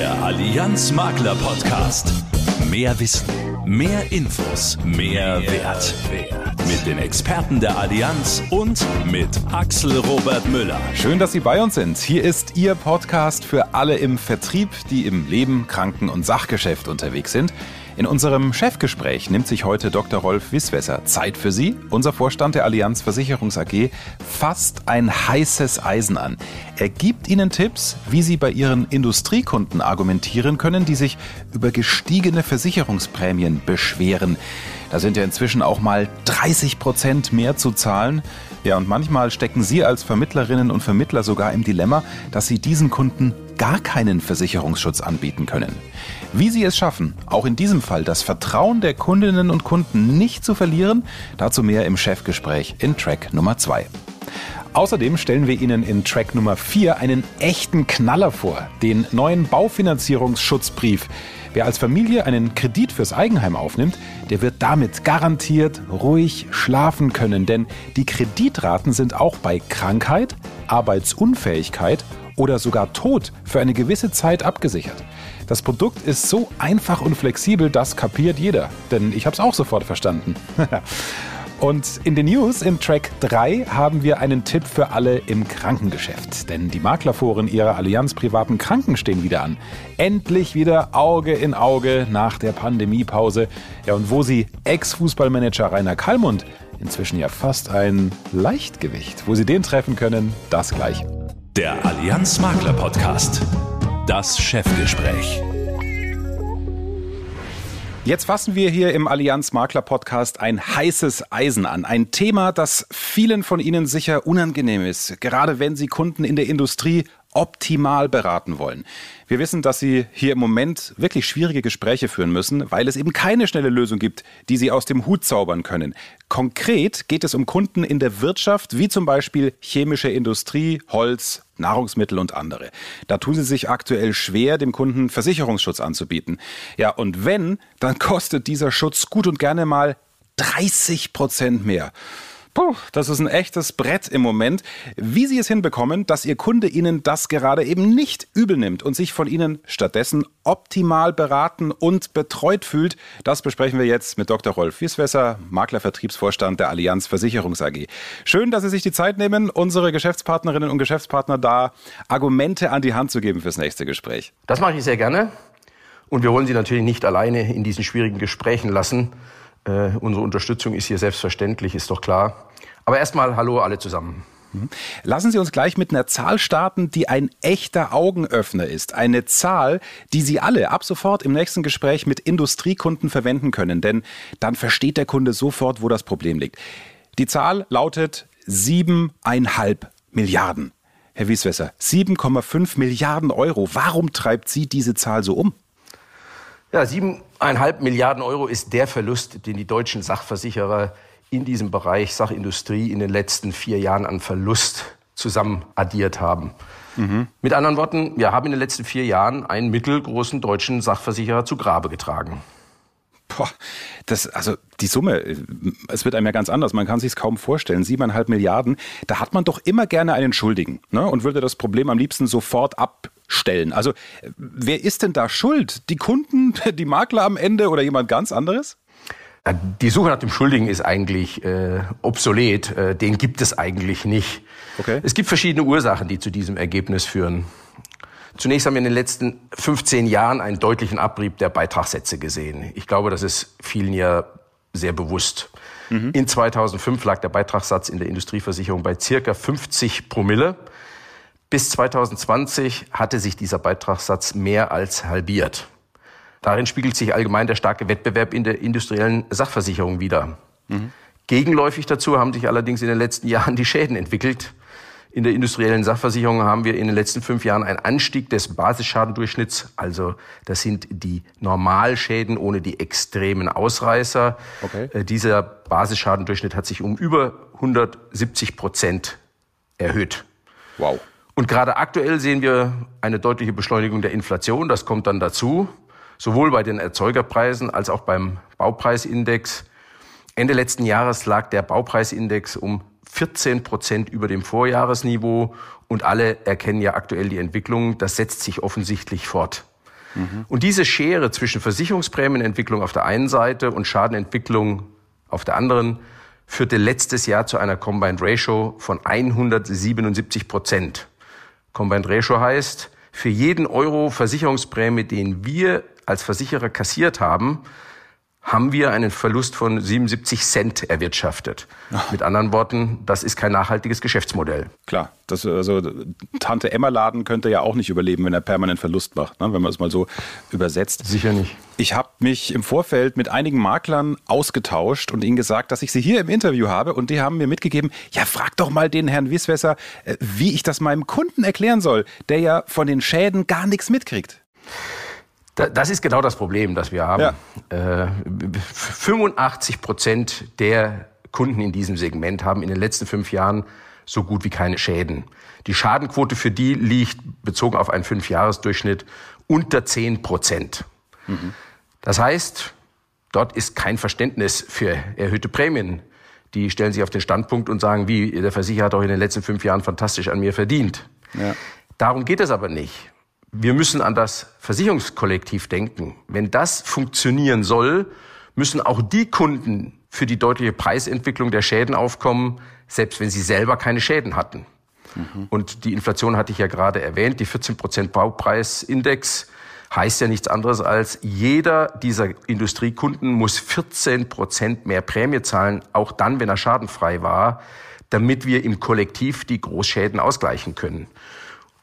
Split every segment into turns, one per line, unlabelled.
Der Allianz Makler Podcast. Mehr Wissen, mehr Infos, mehr, Wert. Mit den Experten der Allianz und mit Axel Robert Müller.
Schön, dass Sie bei uns sind. Hier ist Ihr Podcast für alle im Vertrieb, die im Leben, Kranken- und Sachgeschäft unterwegs sind. In unserem Chefgespräch nimmt sich heute Dr. Rolf Wisswesser Zeit für Sie. Unser Vorstand der Allianz Versicherungs AG fasst ein heißes Eisen an. Er gibt Ihnen Tipps, wie Sie bei Ihren Industriekunden argumentieren können, die sich über gestiegene Versicherungsprämien beschweren. Da sind ja inzwischen auch mal 30 Prozent mehr zu zahlen. Ja, und manchmal stecken Sie als Vermittlerinnen und Vermittler sogar im Dilemma, dass Sie diesen Kunden gar keinen Versicherungsschutz anbieten können. Wie Sie es schaffen, auch in diesem Fall das Vertrauen der Kundinnen und Kunden nicht zu verlieren, dazu mehr im Chefgespräch in Track Nummer 2. Außerdem stellen wir Ihnen in Track Nummer 4 einen echten Knaller vor, den neuen Baufinanzierungsschutzbrief. Wer als Familie einen Kredit fürs Eigenheim aufnimmt, der wird damit garantiert ruhig schlafen können, denn die Kreditraten sind auch bei Krankheit, Arbeitsunfähigkeit oder sogar Tod für eine gewisse Zeit abgesichert. Das Produkt ist so einfach und flexibel, das kapiert jeder. Denn ich habe es auch sofort verstanden. Und in den News in Track 3 haben wir einen Tipp für alle im Krankengeschäft. Denn die Maklerforen ihrer Allianz privaten Kranken stehen wieder an. Endlich wieder Auge in Auge nach der Pandemiepause. Ja, und wo sie Ex-Fußballmanager Rainer Kallmund inzwischen ja fast ein Leichtgewicht, wo sie den treffen können, das gleich.
Der Allianz Makler Podcast. Das Chefgespräch.
Jetzt fassen wir hier im Allianz Makler Podcast ein heißes Eisen an. Ein Thema, das vielen von Ihnen sicher unangenehm ist, gerade wenn Sie Kunden in der Industrie optimal beraten wollen. Wir wissen, dass Sie hier im Moment wirklich schwierige Gespräche führen müssen, weil es eben keine schnelle Lösung gibt, die Sie aus dem Hut zaubern können. Konkret geht es um Kunden in der Wirtschaft, wie zum Beispiel chemische Industrie, Holz, Nahrungsmittel und andere. Da tun sie sich aktuell schwer, dem Kunden Versicherungsschutz anzubieten. Ja, und wenn, dann kostet dieser Schutz gut und gerne mal 30 Prozent mehr. Puh, das ist ein echtes Brett im Moment. Wie Sie es hinbekommen, dass Ihr Kunde Ihnen das gerade eben nicht übel nimmt und sich von Ihnen stattdessen optimal beraten und betreut fühlt, das besprechen wir jetzt mit Dr. Rolf Wieswesser, Maklervertriebsvorstand der Allianz Versicherungs AG. Schön, dass Sie sich die Zeit nehmen, unsere Geschäftspartnerinnen und Geschäftspartner da Argumente an die Hand zu geben fürs nächste Gespräch.
Das mache ich sehr gerne. Und wir wollen Sie natürlich nicht alleine in diesen schwierigen Gesprächen lassen. Äh, unsere Unterstützung ist hier selbstverständlich, ist doch klar. Aber erstmal Hallo alle zusammen.
Mhm. Lassen Sie uns gleich mit einer Zahl starten, die ein echter Augenöffner ist. Eine Zahl, die Sie alle ab sofort im nächsten Gespräch mit Industriekunden verwenden können, denn dann versteht der Kunde sofort, wo das Problem liegt. Die Zahl lautet siebeneinhalb Milliarden. Herr Wieswesser, 7,5 Milliarden Euro. Warum treibt Sie diese Zahl so um?
Ja, siebeneinhalb Milliarden Euro ist der Verlust, den die deutschen Sachversicherer in diesem Bereich Sachindustrie in den letzten vier Jahren an Verlust zusammen addiert haben. Mhm. Mit anderen Worten, wir haben in den letzten vier Jahren einen mittelgroßen deutschen Sachversicherer zu Grabe getragen.
Boah, das, also die Summe, es wird einem ja ganz anders. Man kann sich es kaum vorstellen. Siebeneinhalb Milliarden, da hat man doch immer gerne einen Schuldigen ne? und würde das Problem am liebsten sofort ab stellen. Also wer ist denn da schuld? Die Kunden, die Makler am Ende oder jemand ganz anderes?
Die Suche nach dem Schuldigen ist eigentlich äh, obsolet. Äh, den gibt es eigentlich nicht. Okay. Es gibt verschiedene Ursachen, die zu diesem Ergebnis führen. Zunächst haben wir in den letzten 15 Jahren einen deutlichen Abrieb der Beitragssätze gesehen. Ich glaube, das ist vielen ja sehr bewusst. Mhm. In 2005 lag der Beitragssatz in der Industrieversicherung bei circa 50 Promille. Bis 2020 hatte sich dieser Beitragssatz mehr als halbiert. Darin spiegelt sich allgemein der starke Wettbewerb in der industriellen Sachversicherung wider. Mhm. Gegenläufig dazu haben sich allerdings in den letzten Jahren die Schäden entwickelt. In der industriellen Sachversicherung haben wir in den letzten fünf Jahren einen Anstieg des Basisschadendurchschnitts. Also das sind die Normalschäden ohne die extremen Ausreißer. Okay. Äh, dieser Basisschadendurchschnitt hat sich um über 170 Prozent erhöht. Wow. Und gerade aktuell sehen wir eine deutliche Beschleunigung der Inflation. Das kommt dann dazu, sowohl bei den Erzeugerpreisen als auch beim Baupreisindex. Ende letzten Jahres lag der Baupreisindex um 14 Prozent über dem Vorjahresniveau und alle erkennen ja aktuell die Entwicklung. Das setzt sich offensichtlich fort. Mhm. Und diese Schere zwischen Versicherungsprämienentwicklung auf der einen Seite und Schadenentwicklung auf der anderen führte letztes Jahr zu einer Combined Ratio von 177 Prozent. Combined Ratio heißt, für jeden Euro Versicherungsprämie, den wir als Versicherer kassiert haben, haben wir einen Verlust von 77 Cent erwirtschaftet. Ach. Mit anderen Worten, das ist kein nachhaltiges Geschäftsmodell.
Klar, das, also Tante Emma Laden könnte ja auch nicht überleben, wenn er permanent Verlust macht, ne? wenn man es mal so übersetzt.
Sicher nicht.
Ich habe mich im Vorfeld mit einigen Maklern ausgetauscht und ihnen gesagt, dass ich sie hier im Interview habe und die haben mir mitgegeben, ja frag doch mal den Herrn Wisswesser, äh, wie ich das meinem Kunden erklären soll, der ja von den Schäden gar nichts mitkriegt.
Das ist genau das Problem, das wir haben. Ja. 85 äh, Prozent der Kunden in diesem Segment haben in den letzten fünf Jahren so gut wie keine Schäden. Die Schadenquote für die liegt bezogen auf einen Fünfjahresdurchschnitt unter 10 Prozent. Mhm. Das heißt, dort ist kein Verständnis für erhöhte Prämien. Die stellen sich auf den Standpunkt und sagen, wie, der Versicherer hat doch in den letzten fünf Jahren fantastisch an mir verdient. Ja. Darum geht es aber nicht wir müssen an das Versicherungskollektiv denken. Wenn das funktionieren soll, müssen auch die Kunden für die deutliche Preisentwicklung der Schäden aufkommen, selbst wenn sie selber keine Schäden hatten. Mhm. Und die Inflation hatte ich ja gerade erwähnt, die 14 Prozent Baupreisindex heißt ja nichts anderes als jeder dieser Industriekunden muss 14 Prozent mehr Prämie zahlen, auch dann, wenn er schadenfrei war, damit wir im Kollektiv die Großschäden ausgleichen können.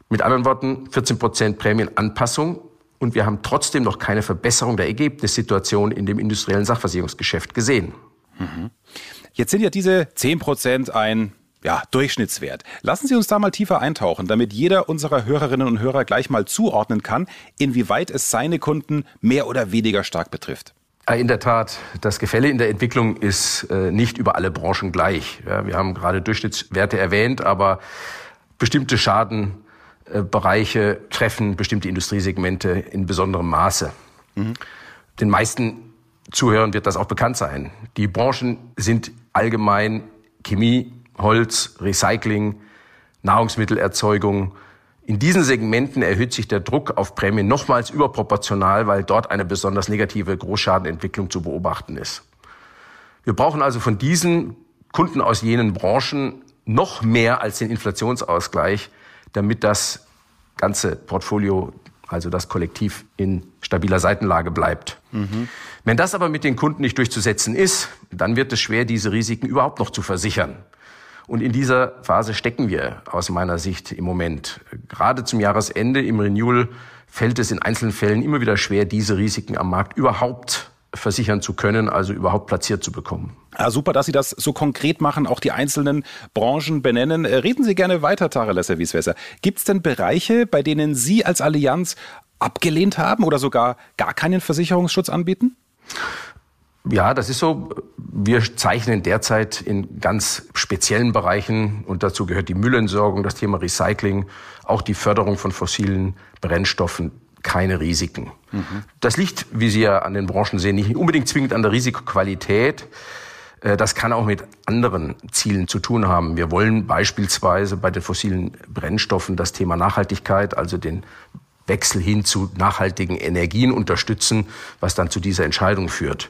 Mit anderen Worten, 14 Prozent Prämienanpassung und wir haben trotzdem noch keine Verbesserung der Ergebnissituation in dem industriellen Sachversicherungsgeschäft gesehen.
Mhm. Jetzt sind ja diese 10 Prozent ein ja, Durchschnittswert. Lassen Sie uns da mal tiefer eintauchen, damit jeder unserer Hörerinnen und Hörer gleich mal zuordnen kann, inwieweit es seine Kunden mehr oder weniger stark betrifft.
In der Tat, das Gefälle in der Entwicklung ist äh, nicht über alle Branchen gleich. Ja, wir haben gerade Durchschnittswerte erwähnt, aber bestimmte Schaden Bereiche treffen bestimmte Industriesegmente in besonderem Maße. Mhm. Den meisten Zuhörern wird das auch bekannt sein. Die Branchen sind allgemein Chemie, Holz, Recycling, Nahrungsmittelerzeugung. In diesen Segmenten erhöht sich der Druck auf Prämien nochmals überproportional, weil dort eine besonders negative Großschadenentwicklung zu beobachten ist. Wir brauchen also von diesen Kunden aus jenen Branchen noch mehr als den Inflationsausgleich, damit das ganze Portfolio, also das Kollektiv in stabiler Seitenlage bleibt. Mhm. Wenn das aber mit den Kunden nicht durchzusetzen ist, dann wird es schwer, diese Risiken überhaupt noch zu versichern. Und in dieser Phase stecken wir aus meiner Sicht im Moment. Gerade zum Jahresende im Renewal fällt es in einzelnen Fällen immer wieder schwer, diese Risiken am Markt überhaupt versichern zu können, also überhaupt platziert zu bekommen.
Ja, super, dass Sie das so konkret machen, auch die einzelnen Branchen benennen. Äh, reden Sie gerne weiter, Tarelesser Wieswässer. Gibt es denn Bereiche, bei denen Sie als Allianz abgelehnt haben oder sogar gar keinen Versicherungsschutz anbieten?
Ja, das ist so. Wir zeichnen derzeit in ganz speziellen Bereichen, und dazu gehört die Müllentsorgung, das Thema Recycling, auch die Förderung von fossilen Brennstoffen, keine Risiken. Mhm. Das liegt, wie Sie ja an den Branchen sehen, nicht unbedingt zwingend an der Risikoqualität. Äh, das kann auch mit anderen Zielen zu tun haben. Wir wollen beispielsweise bei den fossilen Brennstoffen das Thema Nachhaltigkeit, also den Wechsel hin zu nachhaltigen Energien unterstützen, was dann zu dieser Entscheidung führt.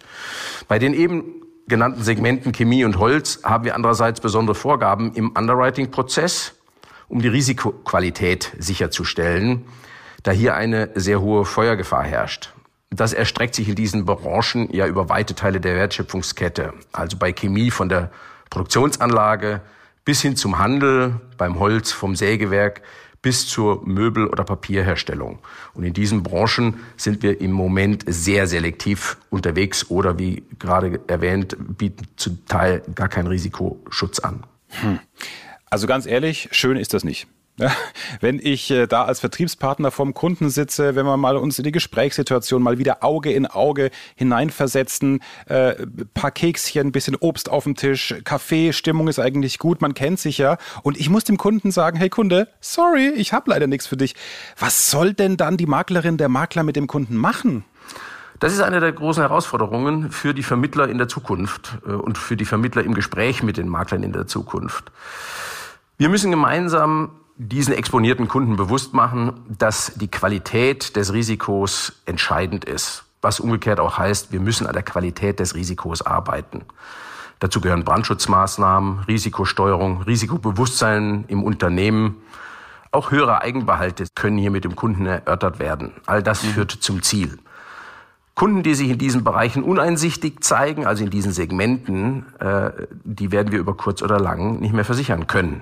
Bei den eben genannten Segmenten Chemie und Holz haben wir andererseits besondere Vorgaben im Underwriting-Prozess, um die Risikoqualität sicherzustellen da hier eine sehr hohe Feuergefahr herrscht. Das erstreckt sich in diesen Branchen ja über weite Teile der Wertschöpfungskette. Also bei Chemie von der Produktionsanlage bis hin zum Handel, beim Holz vom Sägewerk bis zur Möbel- oder Papierherstellung. Und in diesen Branchen sind wir im Moment sehr selektiv unterwegs oder wie gerade erwähnt, bieten zum Teil gar keinen Risikoschutz an. Hm.
Also ganz ehrlich, schön ist das nicht. Wenn ich äh, da als Vertriebspartner vom Kunden sitze, wenn wir mal uns in die Gesprächssituation mal wieder Auge in Auge hineinversetzen, äh, paar Kekschen, bisschen Obst auf dem Tisch, Kaffee, Stimmung ist eigentlich gut, man kennt sich ja. Und ich muss dem Kunden sagen, hey Kunde, sorry, ich habe leider nichts für dich. Was soll denn dann die Maklerin, der Makler mit dem Kunden machen?
Das ist eine der großen Herausforderungen für die Vermittler in der Zukunft äh, und für die Vermittler im Gespräch mit den Maklern in der Zukunft. Wir müssen gemeinsam diesen exponierten Kunden bewusst machen, dass die Qualität des Risikos entscheidend ist. Was umgekehrt auch heißt, wir müssen an der Qualität des Risikos arbeiten. Dazu gehören Brandschutzmaßnahmen, Risikosteuerung, Risikobewusstsein im Unternehmen. Auch höhere Eigenbehalte können hier mit dem Kunden erörtert werden. All das mhm. führt zum Ziel. Kunden, die sich in diesen Bereichen uneinsichtig zeigen, also in diesen Segmenten, äh, die werden wir über kurz oder lang nicht mehr versichern können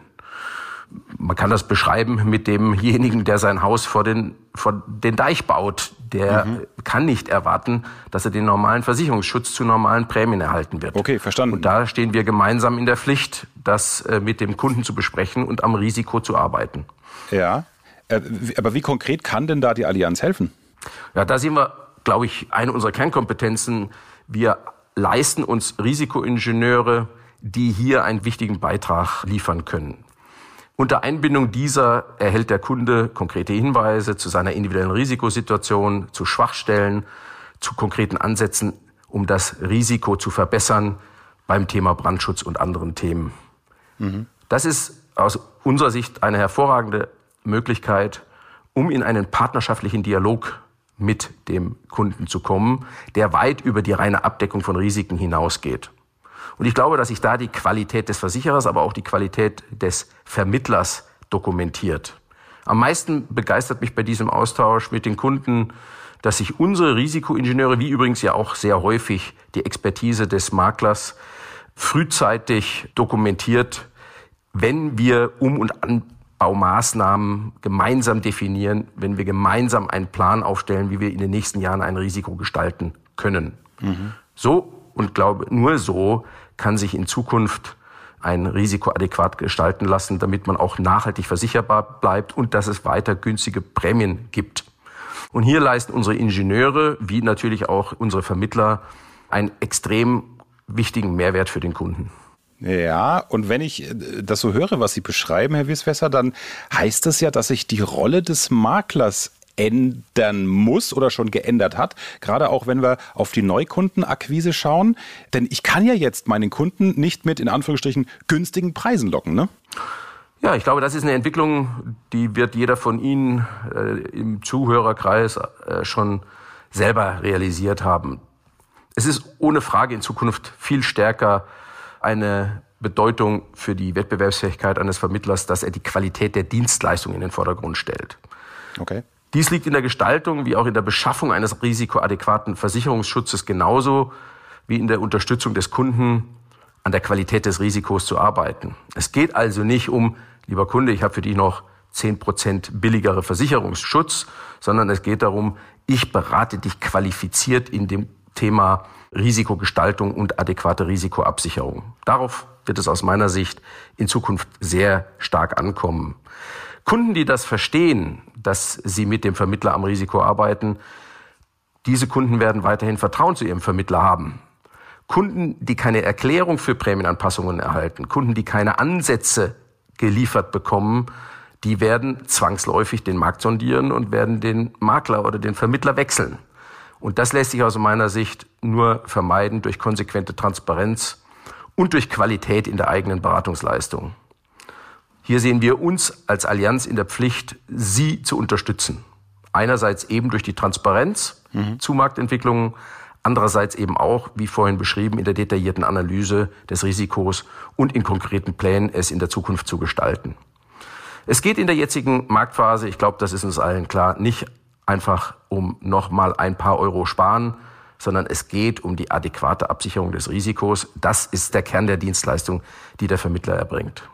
man kann das beschreiben mit demjenigen, der sein Haus vor den, vor den Deich baut. Der mhm. kann nicht erwarten, dass er den normalen Versicherungsschutz zu normalen Prämien erhalten wird.
Okay, verstanden.
Und da stehen wir gemeinsam in der Pflicht, das äh, mit dem Kunden zu besprechen und am Risiko zu arbeiten.
Ja, äh, aber wie konkret kann denn da die Allianz helfen?
Ja, da sehen wir, glaube ich, eine unserer Kernkompetenzen. Wir leisten uns Risikoingenieure, die hier einen wichtigen Beitrag liefern können. Unter Einbindung dieser erhält der Kunde konkrete Hinweise zu seiner individuellen Risikosituation, zu Schwachstellen, zu konkreten Ansätzen, um das Risiko zu verbessern beim Thema Brandschutz und anderen Themen. Mhm. Das ist aus unserer Sicht eine hervorragende Möglichkeit, um in einen partnerschaftlichen Dialog mit dem Kunden zu kommen, der weit über die reine Abdeckung von Risiken hinausgeht. Und ich glaube, dass sich da die Qualität des Versicherers, aber auch die Qualität des Vermittlers dokumentiert. Am meisten begeistert mich bei diesem Austausch mit den Kunden, dass sich unsere Risikoingenieure, wie übrigens ja auch sehr häufig die Expertise des Maklers, frühzeitig dokumentiert, wenn wir Um- und Anbaumaßnahmen gemeinsam definieren, wenn wir gemeinsam einen Plan aufstellen, wie wir in den nächsten Jahren ein Risiko gestalten können. Mhm. So und glaube, nur so kann sich in Zukunft ein Risiko adäquat gestalten lassen, damit man auch nachhaltig versicherbar bleibt und dass es weiter günstige Prämien gibt. Und hier leisten unsere Ingenieure, wie natürlich auch unsere Vermittler, einen extrem wichtigen Mehrwert für den Kunden.
Ja, und wenn ich äh, das so höre, was Sie beschreiben, Herr Wieswesser, dann heißt das ja, dass sich die Rolle des Maklers ändern muss oder schon geändert hat. Gerade auch wenn wir auf die Neukundenakquise schauen. Denn ich kann ja jetzt meinen Kunden nicht mit in Anführungsstrichen günstigen Preisen locken, ne?
Ja, ich glaube, das ist eine Entwicklung, die wird jeder von Ihnen äh, im Zuhörerkreis äh, schon selber realisiert haben. Es ist ohne Frage in Zukunft viel stärker eine Bedeutung für die Wettbewerbsfähigkeit eines Vermittlers, dass er die Qualität der Dienstleistung in den Vordergrund stellt. Okay. Dies liegt in der Gestaltung wie auch in der Beschaffung eines risikoadäquaten Versicherungsschutzes genauso wie in der Unterstützung des Kunden an der Qualität des Risikos zu arbeiten. Es geht also nicht um, lieber Kunde, ich habe für dich noch zehn Prozent billigere Versicherungsschutz, sondern es geht darum, ich berate dich qualifiziert in dem Thema Risikogestaltung und adäquate Risikoabsicherung. Darauf wird es aus meiner Sicht in Zukunft sehr stark ankommen. Kunden, die das verstehen, dass sie mit dem Vermittler am Risiko arbeiten, diese Kunden werden weiterhin Vertrauen zu ihrem Vermittler haben. Kunden, die keine Erklärung für Prämienanpassungen erhalten, Kunden, die keine Ansätze geliefert bekommen, die werden zwangsläufig den Markt sondieren und werden den Makler oder den Vermittler wechseln. Und das lässt sich aus meiner Sicht nur vermeiden durch konsequente Transparenz und durch Qualität in der eigenen Beratungsleistung. Hier sehen wir uns als Allianz in der Pflicht, Sie zu unterstützen. Einerseits eben durch die Transparenz mhm. zu Marktentwicklungen, andererseits eben auch, wie vorhin beschrieben, in der detaillierten Analyse des Risikos und in konkreten Plänen, es in der Zukunft zu gestalten. Es geht in der jetzigen Marktphase, ich glaube, das ist uns allen klar, nicht einfach um nochmal ein paar Euro sparen, sondern es geht um die adäquate Absicherung des Risikos. Das ist der Kern der Dienstleistung, die der Vermittler erbringt.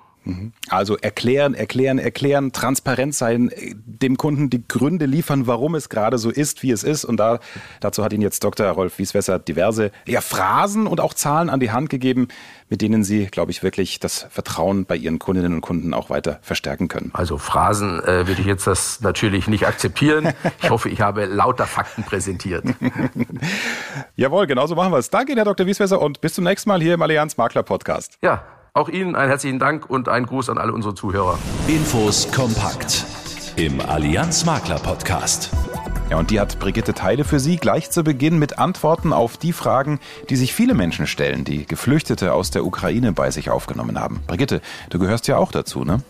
Also erklären, erklären, erklären, transparent sein, dem Kunden die Gründe liefern, warum es gerade so ist, wie es ist. Und da, dazu hat Ihnen jetzt Dr. Rolf Wieswesser diverse ja, Phrasen und auch Zahlen an die Hand gegeben, mit denen Sie, glaube ich, wirklich das Vertrauen bei Ihren Kundinnen und Kunden auch weiter verstärken können.
Also Phrasen äh, würde ich jetzt das natürlich nicht akzeptieren. Ich hoffe, ich habe lauter Fakten präsentiert.
Jawohl, genau so machen wir es. Danke, Herr Dr. Wieswesser, und bis zum nächsten Mal hier im Allianz Makler Podcast.
Ja, auch Ihnen einen herzlichen Dank und einen Gruß an alle unsere Zuhörer.
Infos kompakt im Allianz Makler Podcast.
Ja, und die hat Brigitte Teile für Sie gleich zu Beginn mit Antworten auf die Fragen, die sich viele Menschen stellen, die Geflüchtete aus der Ukraine bei sich aufgenommen haben. Brigitte, du gehörst ja auch dazu, ne?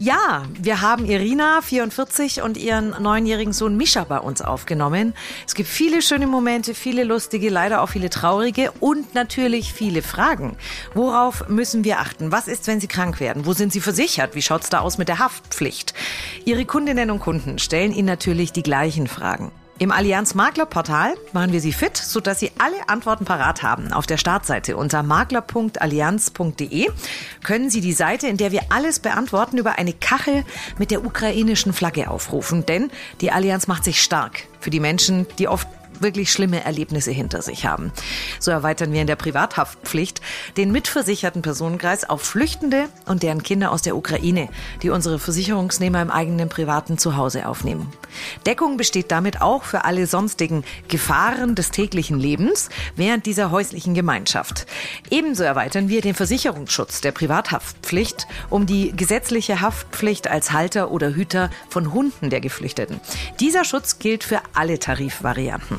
Ja, wir haben Irina, 44, und ihren neunjährigen Sohn Mischa bei uns aufgenommen. Es gibt viele schöne Momente, viele lustige, leider auch viele traurige und natürlich viele Fragen. Worauf müssen wir achten? Was ist, wenn Sie krank werden? Wo sind Sie versichert? Wie schaut's da aus mit der Haftpflicht? Ihre Kundinnen und Kunden stellen Ihnen natürlich die gleichen Fragen. Im Allianz Makler Portal machen wir Sie fit, sodass Sie alle Antworten parat haben. Auf der Startseite unter makler.allianz.de können Sie die Seite, in der wir alles beantworten, über eine Kachel mit der ukrainischen Flagge aufrufen. Denn die Allianz macht sich stark für die Menschen, die oft wirklich schlimme Erlebnisse hinter sich haben. So erweitern wir in der Privathaftpflicht den mitversicherten Personenkreis auf Flüchtende und deren Kinder aus der Ukraine, die unsere Versicherungsnehmer im eigenen privaten Zuhause aufnehmen. Deckung besteht damit auch für alle sonstigen Gefahren des täglichen Lebens während dieser häuslichen Gemeinschaft. Ebenso erweitern wir den Versicherungsschutz der Privathaftpflicht um die gesetzliche Haftpflicht als Halter oder Hüter von Hunden der Geflüchteten. Dieser Schutz gilt für alle Tarifvarianten.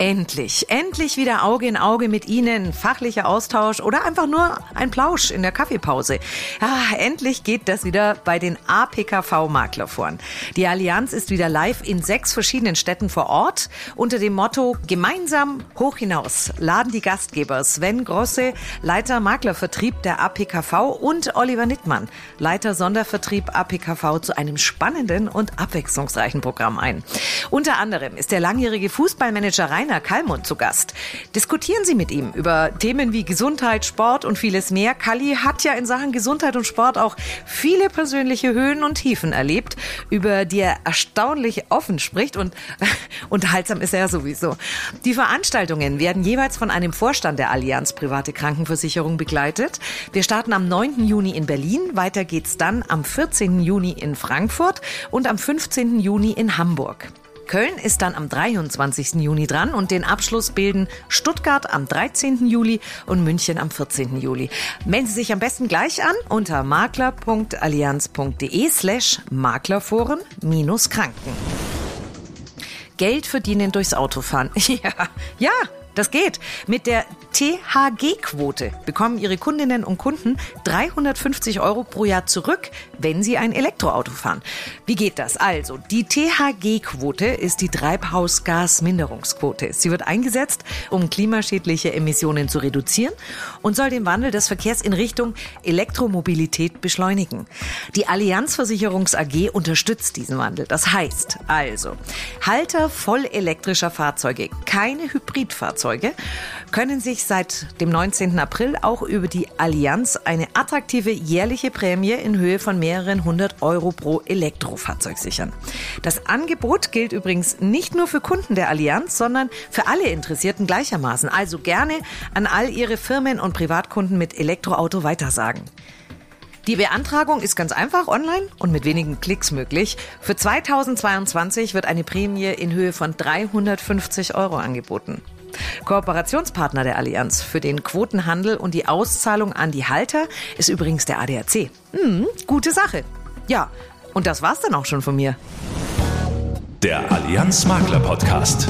Endlich, endlich wieder Auge in Auge mit Ihnen, fachlicher Austausch oder einfach nur ein Plausch in der Kaffeepause. Ja, endlich geht das wieder bei den APKV-Maklerforen. Die Allianz ist wieder live in sechs verschiedenen Städten vor Ort. Unter dem Motto Gemeinsam hoch hinaus laden die Gastgeber Sven Grosse, Leiter Maklervertrieb der APKV und Oliver Nittmann, Leiter Sondervertrieb APKV zu einem spannenden und abwechslungsreichen Programm ein. Unter anderem ist der langjährige Fußballmanager Rainer Rainer Kallmund zu Gast. Diskutieren Sie mit ihm über Themen wie Gesundheit, Sport und vieles mehr. Kalli hat ja in Sachen Gesundheit und Sport auch viele persönliche Höhen und Tiefen erlebt, über die er erstaunlich offen spricht und unterhaltsam ist er sowieso. Die Veranstaltungen werden jeweils von einem Vorstand der Allianz Private Krankenversicherung begleitet. Wir starten am 9. Juni in Berlin, weiter geht's dann am 14. Juni in Frankfurt und am 15. Juni in Hamburg. Köln ist dann am 23. Juni dran und den Abschluss bilden Stuttgart am 13. Juli und München am 14. Juli. Melden Sie sich am besten gleich an unter makler.allianz.de slash maklerforen minus Kranken. Geld verdienen durchs Autofahren. Ja, ja, das geht. Mit der THG-Quote bekommen Ihre Kundinnen und Kunden 350 Euro pro Jahr zurück, wenn Sie ein Elektroauto fahren. Wie geht das? Also, die THG-Quote ist die Treibhausgasminderungsquote. Sie wird eingesetzt, um klimaschädliche Emissionen zu reduzieren und soll den Wandel des Verkehrs in Richtung Elektromobilität beschleunigen. Die Allianzversicherungs AG unterstützt diesen Wandel. Das heißt also, Halter voll elektrischer Fahrzeuge, keine Hybridfahrzeuge, können sich seit dem 19. April auch über die Allianz eine attraktive jährliche Prämie in Höhe von mehreren hundert Euro pro Elektrofahrzeug sichern. Das Angebot gilt übrigens nicht nur für Kunden der Allianz, sondern für alle Interessierten gleichermaßen. Also gerne an all Ihre Firmen und Privatkunden mit Elektroauto weitersagen. Die Beantragung ist ganz einfach online und mit wenigen Klicks möglich. Für 2022 wird eine Prämie in Höhe von 350 Euro angeboten. Kooperationspartner der Allianz für den Quotenhandel und die Auszahlung an die Halter ist übrigens der ADAC. Hm, gute Sache. Ja, und das war's dann auch schon von mir.
Der Allianz Makler Podcast.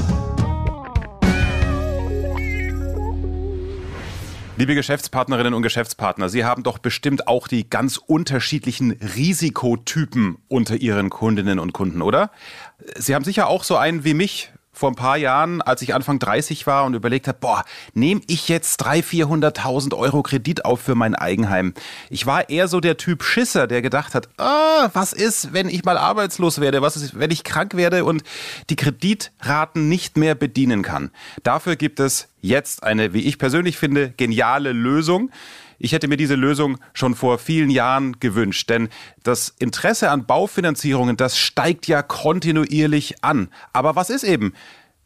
Liebe Geschäftspartnerinnen und Geschäftspartner, Sie haben doch bestimmt auch die ganz unterschiedlichen Risikotypen unter Ihren Kundinnen und Kunden, oder? Sie haben sicher auch so einen wie mich, vor ein paar Jahren, als ich Anfang 30 war und überlegt habe, boah, nehme ich jetzt 300.000, 400.000 Euro Kredit auf für mein Eigenheim? Ich war eher so der Typ Schisser, der gedacht hat, ah, was ist, wenn ich mal arbeitslos werde? Was ist, wenn ich krank werde und die Kreditraten nicht mehr bedienen kann? Dafür gibt es jetzt eine, wie ich persönlich finde, geniale Lösung. Ich hätte mir diese Lösung schon vor vielen Jahren gewünscht, denn das Interesse an Baufinanzierungen, das steigt ja kontinuierlich an. Aber was ist eben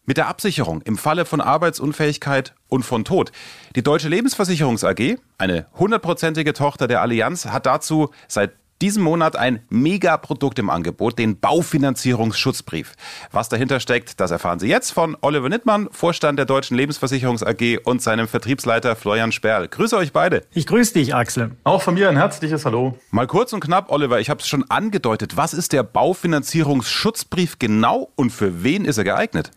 mit der Absicherung im Falle von Arbeitsunfähigkeit und von Tod? Die Deutsche Lebensversicherungs AG, eine hundertprozentige Tochter der Allianz, hat dazu seit Diesen Monat ein Megaprodukt im Angebot, den Baufinanzierungsschutzbrief. Was dahinter steckt, das erfahren Sie jetzt von Oliver Nittmann, Vorstand der Deutschen Lebensversicherungs AG und seinem Vertriebsleiter Florian Sperl. Grüße euch beide.
Ich grüße dich, Axel.
Auch von mir ein herzliches Hallo.
Mal kurz und knapp, Oliver, ich habe es schon angedeutet. Was ist der Baufinanzierungsschutzbrief genau und für wen ist er geeignet?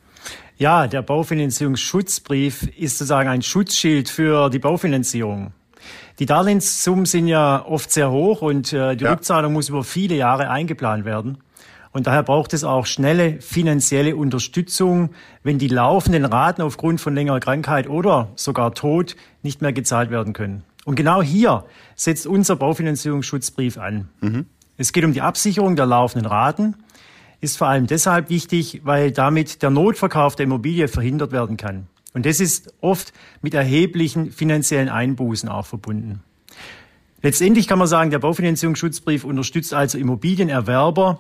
Ja, der Baufinanzierungsschutzbrief ist sozusagen ein Schutzschild für die Baufinanzierung. Die Darlehenssummen sind ja oft sehr hoch und äh, die ja. Rückzahlung muss über viele Jahre eingeplant werden. Und daher braucht es auch schnelle finanzielle Unterstützung, wenn die laufenden Raten aufgrund von längerer Krankheit oder sogar Tod nicht mehr gezahlt werden können. Und genau hier setzt unser Baufinanzierungsschutzbrief an. Mhm. Es geht um die Absicherung der laufenden Raten ist vor allem deshalb wichtig, weil damit der Notverkauf der Immobilie verhindert werden kann. Und das ist oft mit erheblichen finanziellen Einbußen auch verbunden. Letztendlich kann man sagen, der Baufinanzierungsschutzbrief unterstützt also Immobilienerwerber,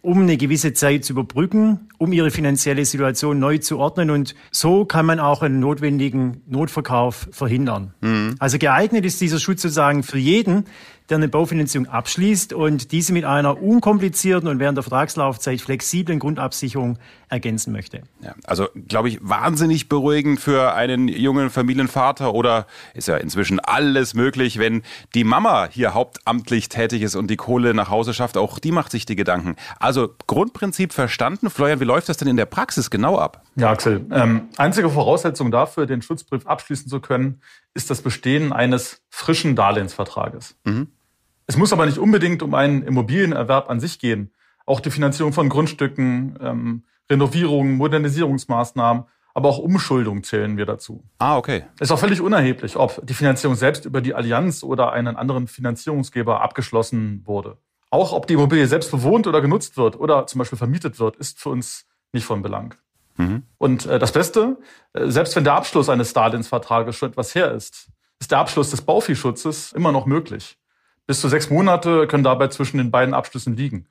um eine gewisse Zeit zu überbrücken, um ihre finanzielle Situation neu zu ordnen. Und so kann man auch einen notwendigen Notverkauf verhindern. Mhm. Also geeignet ist dieser Schutz sozusagen für jeden, der eine Baufinanzierung abschließt und diese mit einer unkomplizierten und während der Vertragslaufzeit flexiblen Grundabsicherung ergänzen möchte.
Ja, also glaube ich wahnsinnig beruhigend für einen jungen Familienvater oder ist ja inzwischen alles möglich, wenn die Mama hier hauptamtlich tätig ist und die Kohle nach Hause schafft, auch die macht sich die Gedanken. Also Grundprinzip verstanden. Florian, wie läuft das denn in der Praxis genau ab?
Ja, Axel, ähm, einzige Voraussetzung dafür, den Schutzbrief abschließen zu können, ist das Bestehen eines frischen Darlehensvertrages. Mhm. Es muss aber nicht unbedingt um einen Immobilienerwerb an sich gehen. Auch die Finanzierung von Grundstücken, ähm, Renovierungen, Modernisierungsmaßnahmen, aber auch Umschuldung zählen wir dazu.
Ah, okay.
Ist auch völlig unerheblich, ob die Finanzierung selbst über die Allianz oder einen anderen Finanzierungsgeber abgeschlossen wurde. Auch ob die Immobilie selbst bewohnt oder genutzt wird oder zum Beispiel vermietet wird, ist für uns nicht von Belang. Mhm. Und äh, das Beste, äh, selbst wenn der Abschluss eines Darlehensvertrages schon etwas her ist, ist der Abschluss des Baufischutzes immer noch möglich. Bis zu sechs Monate können dabei zwischen den beiden Abschlüssen liegen.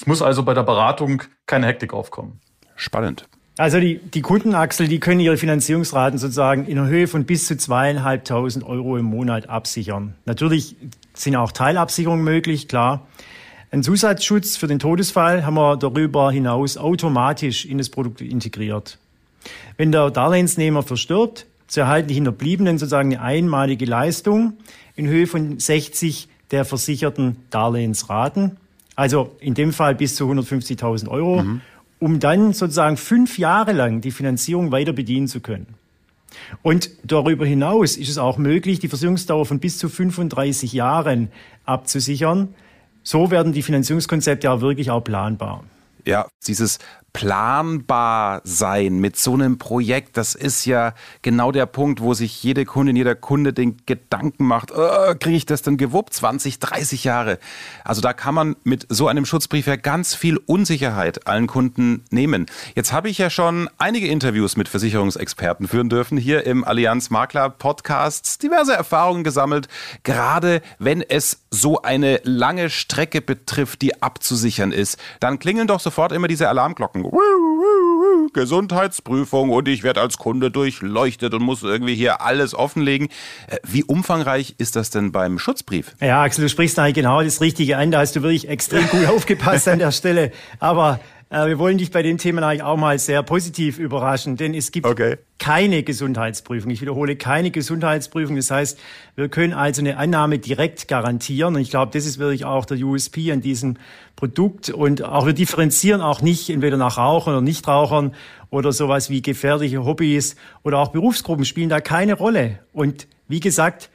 Es muss also bei der Beratung keine Hektik aufkommen.
Spannend.
Also die, die Kundenachsel, die können ihre Finanzierungsraten sozusagen in der Höhe von bis zu zweieinhalbtausend Euro im Monat absichern. Natürlich sind auch Teilabsicherungen möglich, klar. Ein Zusatzschutz für den Todesfall haben wir darüber hinaus automatisch in das Produkt integriert. Wenn der Darlehensnehmer verstirbt, so erhalten die Hinterbliebenen sozusagen eine einmalige Leistung in Höhe von 60 der versicherten Darlehensraten. Also in dem Fall bis zu 150.000 Euro, mhm. um dann sozusagen fünf Jahre lang die Finanzierung weiter bedienen zu können. Und darüber hinaus ist es auch möglich, die Versicherungsdauer von bis zu 35 Jahren abzusichern. So werden die Finanzierungskonzepte ja wirklich auch planbar.
Ja, dieses planbar sein mit so einem Projekt, das ist ja genau der Punkt, wo sich jede Kundin, jeder Kunde den Gedanken macht, oh, kriege ich das denn gewuppt? 20, 30 Jahre. Also da kann man mit so einem Schutzbrief ja ganz viel Unsicherheit allen Kunden nehmen. Jetzt habe ich ja schon einige Interviews mit Versicherungsexperten führen dürfen, hier im Allianz Makler Podcast, diverse Erfahrungen gesammelt, gerade wenn es so eine lange Strecke betrifft, die abzusichern ist, dann klingeln doch sofort immer diese Alarmglocken Gesundheitsprüfung und ich werde als Kunde durchleuchtet und muss irgendwie hier alles offenlegen. Äh, wie umfangreich ist das denn beim Schutzbrief?
Ja, Axel, du sprichst eigentlich genau das Richtige an. Da hast du wirklich extrem gut aufgepasst an der Stelle. Aber wir wollen dich bei dem Thema eigentlich auch mal sehr positiv überraschen, denn es gibt okay. keine Gesundheitsprüfung. Ich wiederhole, keine Gesundheitsprüfung. Das heißt, wir können also eine Annahme direkt garantieren. Und ich glaube, das ist wirklich auch der USP an diesem Produkt. Und auch wir differenzieren auch nicht entweder nach Rauchern oder Nichtrauchern oder sowas wie gefährliche Hobbys oder auch Berufsgruppen spielen da keine Rolle. Und wie gesagt,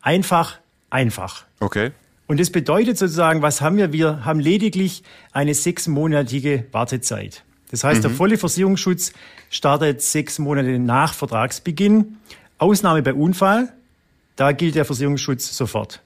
einfach, einfach.
Okay.
Und das bedeutet sozusagen, was haben wir? Wir haben lediglich eine sechsmonatige Wartezeit. Das heißt, mhm. der volle Versicherungsschutz startet sechs Monate nach Vertragsbeginn. Ausnahme bei Unfall, da gilt der Versicherungsschutz sofort.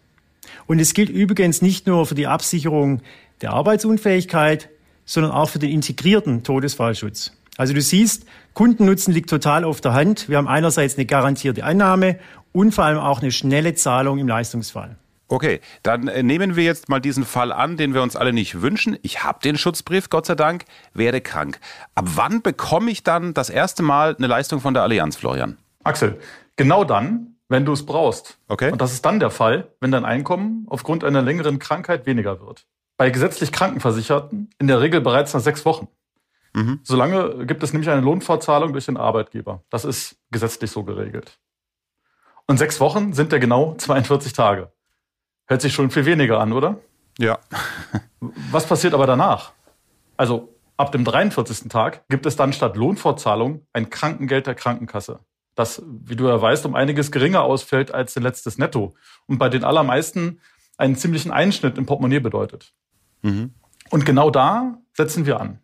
Und es gilt übrigens nicht nur für die Absicherung der Arbeitsunfähigkeit, sondern auch für den integrierten Todesfallschutz. Also du siehst, Kundennutzen liegt total auf der Hand. Wir haben einerseits eine garantierte Annahme und vor allem auch eine schnelle Zahlung im Leistungsfall.
Okay, dann äh, nehmen wir jetzt mal diesen Fall an, den wir uns alle nicht wünschen. Ich habe den Schutzbrief, Gott sei Dank, werde krank. Ab wann bekomme ich dann das erste Mal eine Leistung von der Allianz, Florian?
Axel, genau dann, wenn du es brauchst.
Okay.
Und das ist dann der Fall, wenn dein Einkommen aufgrund einer längeren Krankheit weniger wird. Bei gesetzlich Krankenversicherten in der Regel bereits nach sechs Wochen. Mhm. Solange gibt es nämlich eine Lohnfortzahlung durch den Arbeitgeber. Das ist gesetzlich so geregelt. Und sechs Wochen sind ja genau 42 Tage. Hört sich schon viel weniger an, oder?
Ja.
Was passiert aber danach? Also ab dem 43. Tag gibt es dann statt Lohnfortzahlung ein Krankengeld der Krankenkasse. Das, wie du ja weißt, um einiges geringer ausfällt als dein letztes Netto. Und bei den allermeisten einen ziemlichen Einschnitt im Portemonnaie bedeutet. Mhm. Und genau da setzen wir an.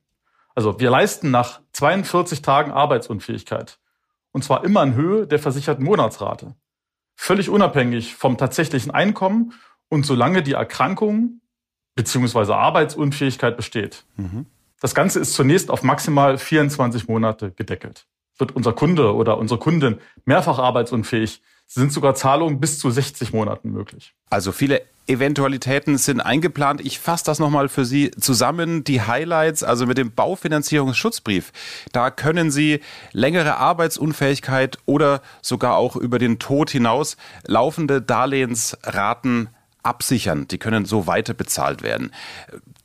Also wir leisten nach 42 Tagen Arbeitsunfähigkeit. Und zwar immer in Höhe der versicherten Monatsrate. Völlig unabhängig vom tatsächlichen Einkommen und solange die Erkrankung beziehungsweise Arbeitsunfähigkeit besteht. Mhm. Das Ganze ist zunächst auf maximal 24 Monate gedeckelt. Wird unser Kunde oder unsere Kundin mehrfach arbeitsunfähig, sind sogar Zahlungen bis zu 60 Monaten möglich.
Also viele Eventualitäten sind eingeplant. Ich fasse das nochmal für Sie zusammen. Die Highlights, also mit dem Baufinanzierungsschutzbrief. Da können Sie längere Arbeitsunfähigkeit oder sogar auch über den Tod hinaus laufende Darlehensraten absichern. Die können so weiter bezahlt werden.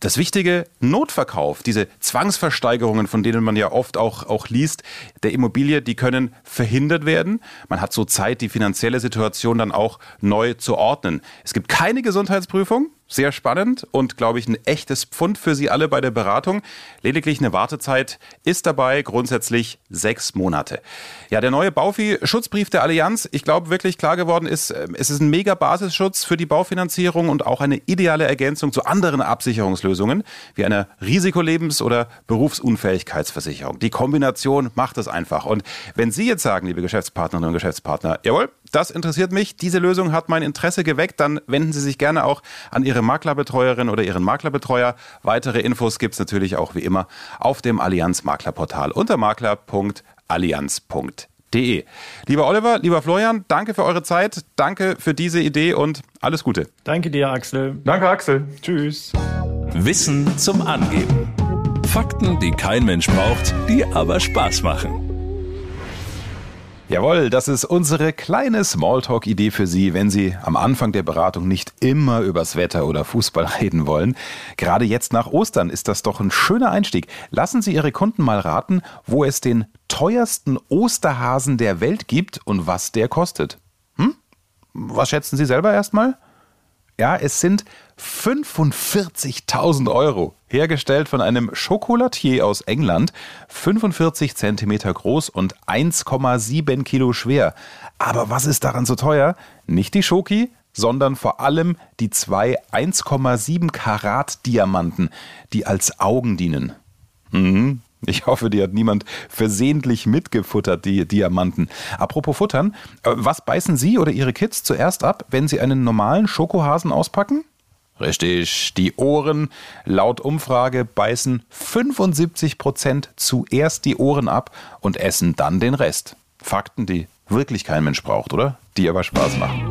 Das wichtige Notverkauf, diese Zwangsversteigerungen, von denen man ja oft auch, auch liest, der Immobilie, die können verhindert werden. Man hat so Zeit, die finanzielle Situation dann auch neu zu ordnen. Es gibt keine Gesundheitsprüfung, sehr spannend und, glaube ich, ein echtes Pfund für Sie alle bei der Beratung. Lediglich eine Wartezeit ist dabei grundsätzlich sechs Monate. Ja, der neue Baufi-Schutzbrief der Allianz, ich glaube, wirklich klar geworden ist, äh, es ist ein mega Basisschutz für die Baufinanzierung und auch eine ideale Ergänzung zu anderen Absicherungslösungen wie einer Risikolebens- oder Berufsunfähigkeitsversicherung. Die Kombination macht es einfach. Und wenn Sie jetzt sagen, liebe Geschäftspartnerinnen und Geschäftspartner, jawohl, das interessiert mich, diese Lösung hat mein Interesse geweckt, dann wenden Sie sich gerne auch an Ihre Maklerbetreuerin oder Ihren Maklerbetreuer. Weitere Infos gibt es natürlich auch wie immer auf dem Allianz Maklerportal unter makler.allianz.de. Lieber Oliver, lieber Florian, danke für eure Zeit, danke für diese Idee und alles Gute.
Danke dir, Axel.
Danke, Axel.
Tschüss.
Wissen zum Angeben. Fakten, die kein Mensch braucht, die aber Spaß machen.
Jawohl, das ist unsere kleine Smalltalk-Idee für Sie, wenn Sie am Anfang der Beratung nicht immer übers Wetter oder Fußball reden wollen. Gerade jetzt nach Ostern ist das doch ein schöner Einstieg. Lassen Sie Ihre Kunden mal raten, wo es den teuersten Osterhasen der Welt gibt und was der kostet. Hm? Was schätzen Sie selber erstmal? Ja, es sind 45.000 Euro. Hergestellt von einem Chocolatier aus England, 45 Zentimeter groß und 1,7 Kilo schwer. Aber was ist daran so teuer? Nicht die Schoki, sondern vor allem die zwei 1,7 Karat Diamanten, die als Augen dienen. Mhm. Ich hoffe, die hat niemand versehentlich mitgefuttert, die Diamanten. Apropos Futtern, äh, was beißen Sie oder Ihre Kids zuerst ab, wenn Sie einen normalen Schokohasen auspacken? Richtig, die Ohren. Laut Umfrage beißen 75 Prozent zuerst die Ohren ab und essen dann den Rest. Fakten, die wirklich kein Mensch braucht, oder? Die aber Spaß machen.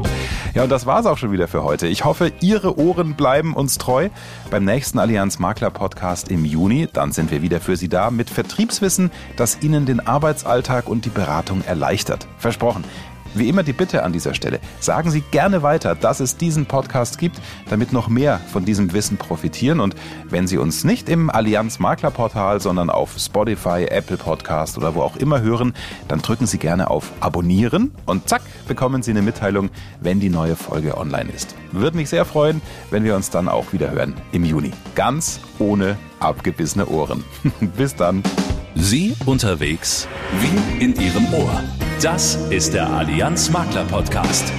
Ja, und das war's auch schon wieder für heute. Ich hoffe, Ihre Ohren bleiben uns treu. Beim nächsten Allianz Makler Podcast im Juni, dann sind wir wieder für Sie da mit Vertriebswissen, das Ihnen den Arbeitsalltag und die Beratung erleichtert. Versprochen. Wie immer die Bitte an dieser Stelle, sagen Sie gerne weiter, dass es diesen Podcast gibt, damit noch mehr von diesem Wissen profitieren. Und wenn Sie uns nicht im Allianz Maklerportal, sondern auf Spotify, Apple Podcast oder wo auch immer hören, dann drücken Sie gerne auf Abonnieren und zack, bekommen Sie eine Mitteilung, wenn die neue Folge online ist. Würde mich sehr freuen, wenn wir uns dann auch wieder hören im Juni. Ganz ohne abgebissene Ohren. Bis dann.
Sie unterwegs wie in Ihrem Ohr. Das ist der Allianz Makler Podcast.